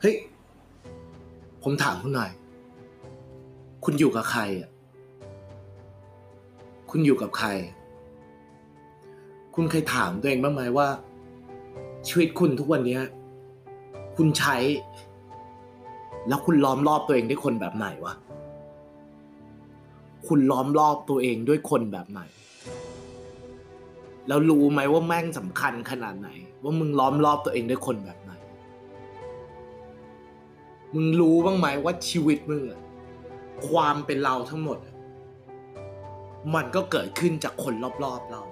เฮ้ย ผมถามคุณหน่อย คุณอยู่กับใครอะ คุณอยู่กับใคร คุณเคยถามตัวเองบ้างไหมว่า ชีวิตคุณทุกวันนี้ คุณใช้ แล้วคุณล้อมรอบตัวเองด้วยคนแบบไหนวะ คุณล้อมรอบตัวเองด้วยคนแบบไหนแล้วรู้ไหมว่าแม่งสำคัญขนาดไหน ว่ามึงล้อมรอบตัวเองด้วยคนแบบไหน มึงรู้บ้างไหมว่าชีวิตมึงอะความเป็นเราทั้งหมด มันก็เกิดขึ้นจากคนรอบๆเรา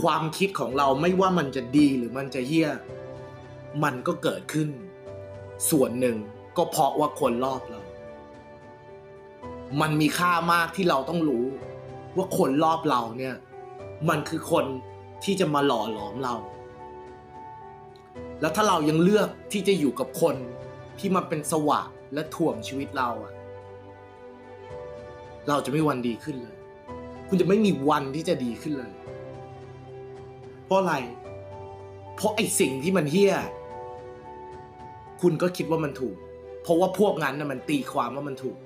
ความคิดของเราไม่ว่ามันจะดีหรือมันจะเหี้ย มันก็เกิดขึ้น ส่วนหนึ่งก็เพราะว่าคนรอบเรา มันมีค่ามากที่เราต้องรู้ ว่าคนรอบเราเนี่ย มันคือคนที่จะมาหล่อหลอมเรา แล้วถ้าเรายังเลือกที่จะอยู่กับคน ที่มาเป็นสวะและถ่วงชีวิตเราอะเราจะไม่วันดีขึ้นเลย คุณจะไม่มีวันที่จะดีขึ้นเลย เพราะอะไร เพราะไอ้สิ่งที่มันเฮี้ย คุณก็คิดว่ามันถูก เพราะว่าพวกนั้นนะมันตีความว่ามันถูก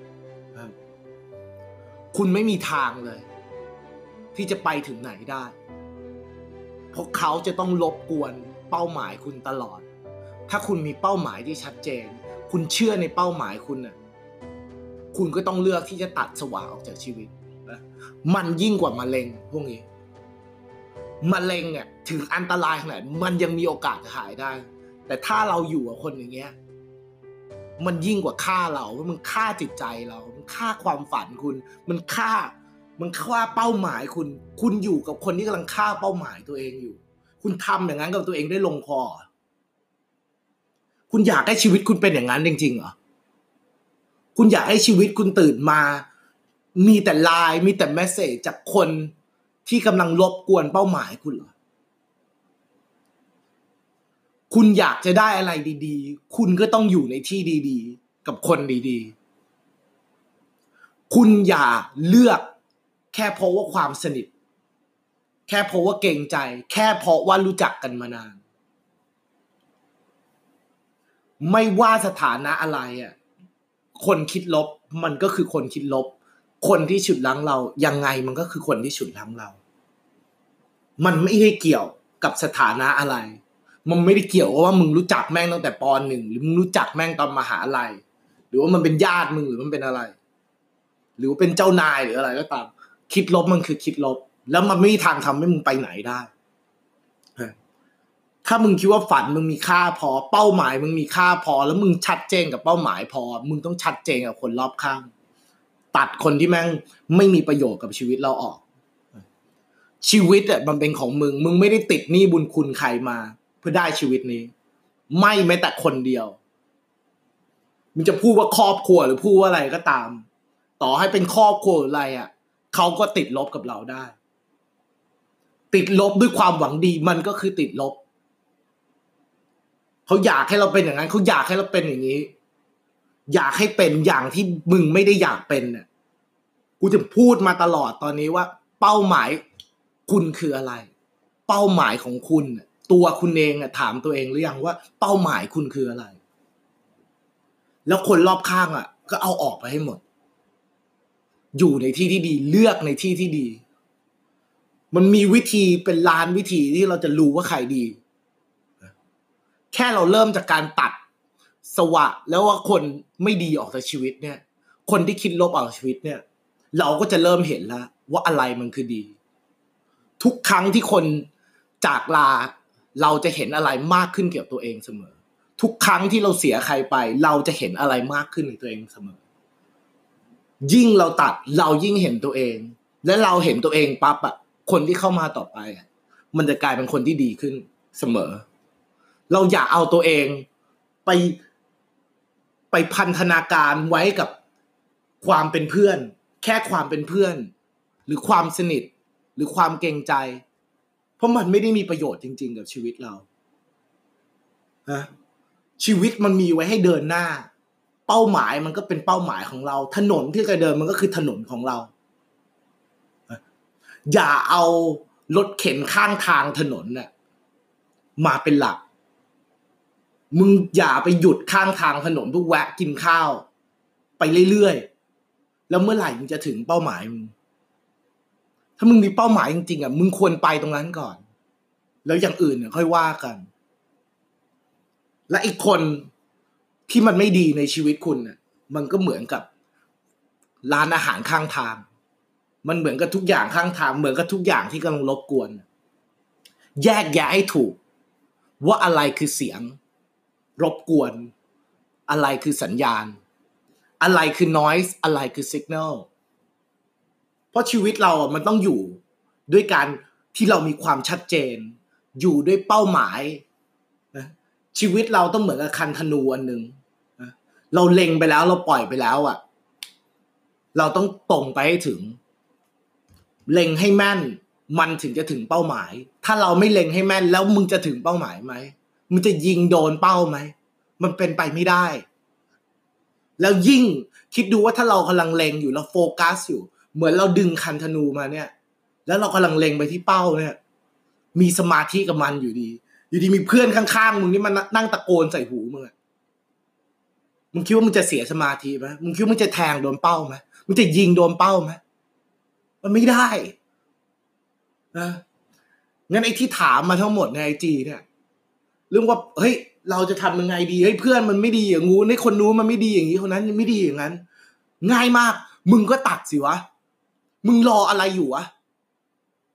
คุณไม่มีทางเลย ที่จะไปถึงไหนได้ เพราะเขาจะต้องลบกวนเป้าหมายคุณตลอด ถ้าคุณมีเป้าหมายที่ชัดเจน คุณเชื่อในเป้าหมายคุณน่ะคุณก็ต้องเลือกที่จะตัดสว่างออกจากชีวิตนะมันยิ่งกว่ามะเร็งพวกนี้มะเร็งเนี่ยถึงอันตรายขนาดมันยังมีโอกาสหายได้ แต่ถ้าเราอยู่กับคนอย่างเงี้ย มันยิ่งกว่าฆ่าเราเพราะมันฆ่าจิตใจเรา มันฆ่าความฝันคุณ มันฆ่า มันฆ่าเป้าหมายคุณ คุณอยู่กับคนที่กำลังฆ่าเป้าหมายตัวเองอยู่ คุณทำอย่างนั้นกับตัวเองได้ลงคอ คุณอยากให้ชีวิตคุณเป็นอย่างนั้นจริงๆเหรอคุณอยากให้ชีวิตคุณตื่นมา มีแต่ไลน์มีแต่เมสเซจจากคนที่กำลังรบกวนเป้าหมายคุณเหรอคุณอยากจะได้อะไรดีๆ คุณก็ต้องอยู่ในที่ดีๆ กับคนดีๆ คุณอย่าเลือกแค่เพราะว่าความสนิท แค่เพราะว่าเกรงใจ แค่เพราะว่ารู้จักกันมานาน ไม่ว่าสถานะอะไรอะคนคิดลบมันก็คือคนคิดลบ คนที่ฉุดลั้งเรายังไงมันก็คือคนที่ฉุดลั้งเรา มันไม่ได้เกี่ยวกับสถานะอะไร มันไม่ได้เกี่ยวว่ามึงรู้จักแม่งตั้งแต่ปหนึ่งหรือมึงรู้จักแม่งตอนมหาลัยหรือว่ามันเป็นญาติมึงหรือมันเป็นอะไร หรือว่าเป็นเจ้านายหรืออะไรก็ตาม คิดลบมันคือคิดลบ แล้วมันไม่มีทางทำให้มึงไปไหนได้ ถ้ามึงคิดว่าฝันมึงมีค่าพอ เป้าหมาย มึงมีค่าพอ แล้วมึงชัดเจนกับเป้าหมายพอ มึงต้องชัดเจนกับคนรอบข้าง ตัดคนที่แม่งไม่มีประโยชน์กับชีวิตเราออก ชีวิตอะมันเป็นของมึง มึงไม่ได้ติดหนี้บุญคุณใครมา เพื่อได้ชีวิตนี้ ไม่แม้แต่คนเดียวมึงจะพูดว่าครอบครัวหรือพูดว่าอะไรก็ตาม ต่อให้เป็นครอบครัวหรืออะไรอะเขาก็ติดลบกับเราได้ ติดลบด้วยความหวังดี มันก็คือติดลบ เขาอยากให้เราเป็นอย่างนั้นเขาอยากให้เราเป็นอย่างนี้ อยากให้เป็นอย่างที่มึงไม่ได้อยากเป็นเนี่ยกูจะพูดมาตลอดตอนนี้ว่า เป้าหมายคุณคืออะไร เป้าหมายของคุณตัวคุณเองอะถามตัวเองหรือยังว่า เป้าหมายคุณคืออะไร แล้วคนรอบข้างอะก็เอาออกไปให้หมด อยู่ในที่ที่ดีเลือกในที่ที่ดี มันมีวิธีเป็นล้านวิธีที่เราจะรู้ว่าใครดี แค่เราเริ่มจากการตัดสวะ แล้วว่าคนไม่ดีออกจากชีวิตเนี่ย คนที่คิดลบออกจากชีวิตเนี่ย เราก็จะเริ่มเห็นแล้ว ว่าอะไรมันคือดี ทุกครั้งที่คนจากลา เราจะเห็นอะไรมากขึ้นเกี่ยวกับตัวเองเสมอ ทุกครั้งที่เราเสียใครไป เราจะเห็นอะไรมากขึ้นในตัวเองเสมอ ยิ่งเราตัดเรายิ่งเห็นตัวเอง และเราเห็นตัวเองปั๊บอะคนที่เข้ามาต่อไปอะมันจะกลายเป็นคนที่ดีขึ้นเสมอ เราอย่าเอาตัวเองไปไปพันธนาการไว้กับความเป็นเพื่อน แค่ความเป็นเพื่อน หรือความสนิท หรือความเกรงใจ เพราะมันไม่ได้มีประโยชน์จริง ๆ กับชีวิตเราฮะชีวิตมันมีไว้ให้เดินหน้า เป้าหมายมันก็เป็นเป้าหมายของเรา ถนนที่จะเดินมันก็คือถนนของเรา อย่าเอารถเข็นข้างทางถนนน่ะมาเป็นหลัก มึงอย่าไปหยุดข้างทางถนนเพื่อแวะกินข้าว ไปเรื่อยๆ แล้วเมื่อไหร่มึงจะถึงเป้าหมายมึง ถ้ามึงมีเป้าหมายจริงๆอะ มึงควรไปตรงนั้นก่อน แล้วอย่างอื่นเนี่ยค่อยว่ากัน และอีกคนที่มันไม่ดีในชีวิตคุณเนี่ยมันก็เหมือนกับร้านอาหารข้างทาง มันเหมือนกับทุกอย่างข้างทาง เหมือนกับทุกอย่างที่กำลังรบกวน แยกแยะให้ถูก ว่าอะไรคือเสียง รบกวน อะไรคือสัญญาณ อะไรคือ noise อะไรคือ signal เพราะชีวิตเราอะมันต้องอยู่ด้วยการที่เรามีความชัดเจน อยู่ด้วยเป้าหมายนะชีวิตเราต้องเหมือนกับคันธนูอันหนึ่งนะเราเล็งไปแล้วเราปล่อยไปแล้วอะ เราต้องตรงไปให้ถึง เล็งให้แม่น มันถึงจะถึงเป้าหมาย ถ้าเราไม่เล็งให้แม่นแล้วมึงจะถึงเป้าหมายไหม มึงจะยิงโดนเป้าไหม มันเป็นไปไม่ได้ แล้วยิ่งคิดดูว่าถ้าเรากำลังเล็งอยู่เราโฟกัสอยู่ เหมือนเราดึงคันธนูมาเนี่ย แล้วเรากำลังเล็งไปที่เป้าเนี่ย มีสมาธิกับมันอยู่ดี อยู่ดีมีเพื่อนข้างๆมึงนี่มันนั่งตะโกนใส่หูมึงอะมึงคิดว่ามึงจะเสียสมาธิไหมมึงคิดว่ามึงจะแทงโดนเป้าไหมมึงจะยิงโดนเป้าไหมมันไม่ได้นะงั้นไอ้ที่ถามมาทั้งหมดในไอจีเนี่ย เรื่องว่าเฮ้ยเราจะทำยังไงดีเฮ้ยเพื่อนมันไม่ดีอย่างงูนไอ้คนนู้นมันไม่ดีอย่างนี้คนนั้นไม่ดีอย่างนั้น ง่ายมาก มึงก็ตัดสิวะมึงรออะไรอยู่วะ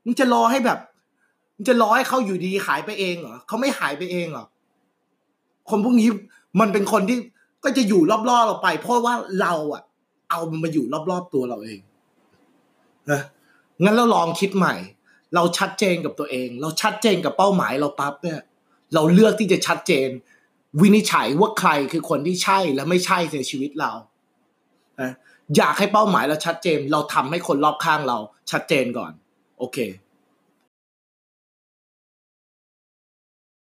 มึงจะรอให้แบบมึงจะรอให้เขาอยู่ดีหายไปเองเหรอเขาไม่หายไปเองเหรอคนพวกนี้มันเป็นคนที่ก็จะอยู่รอบๆเราไป เพราะว่าเราอะเอามันมาอยู่รอบๆตัวเราเองนะงั้นเราลองคิดใหม่ เราชัดเจนกับตัวเอง เราชัดเจนกับเป้าหมายเราปั๊บเนี่ย เราเลือกที่จะชัดเจน วินิจฉัยว่าใครคือคนที่ใช่และไม่ใช่ในชีวิตเราอยากให้เป้าหมายเราชัดเจน เราทำให้คนรอบข้างเราชัดเจนก่อน โอเค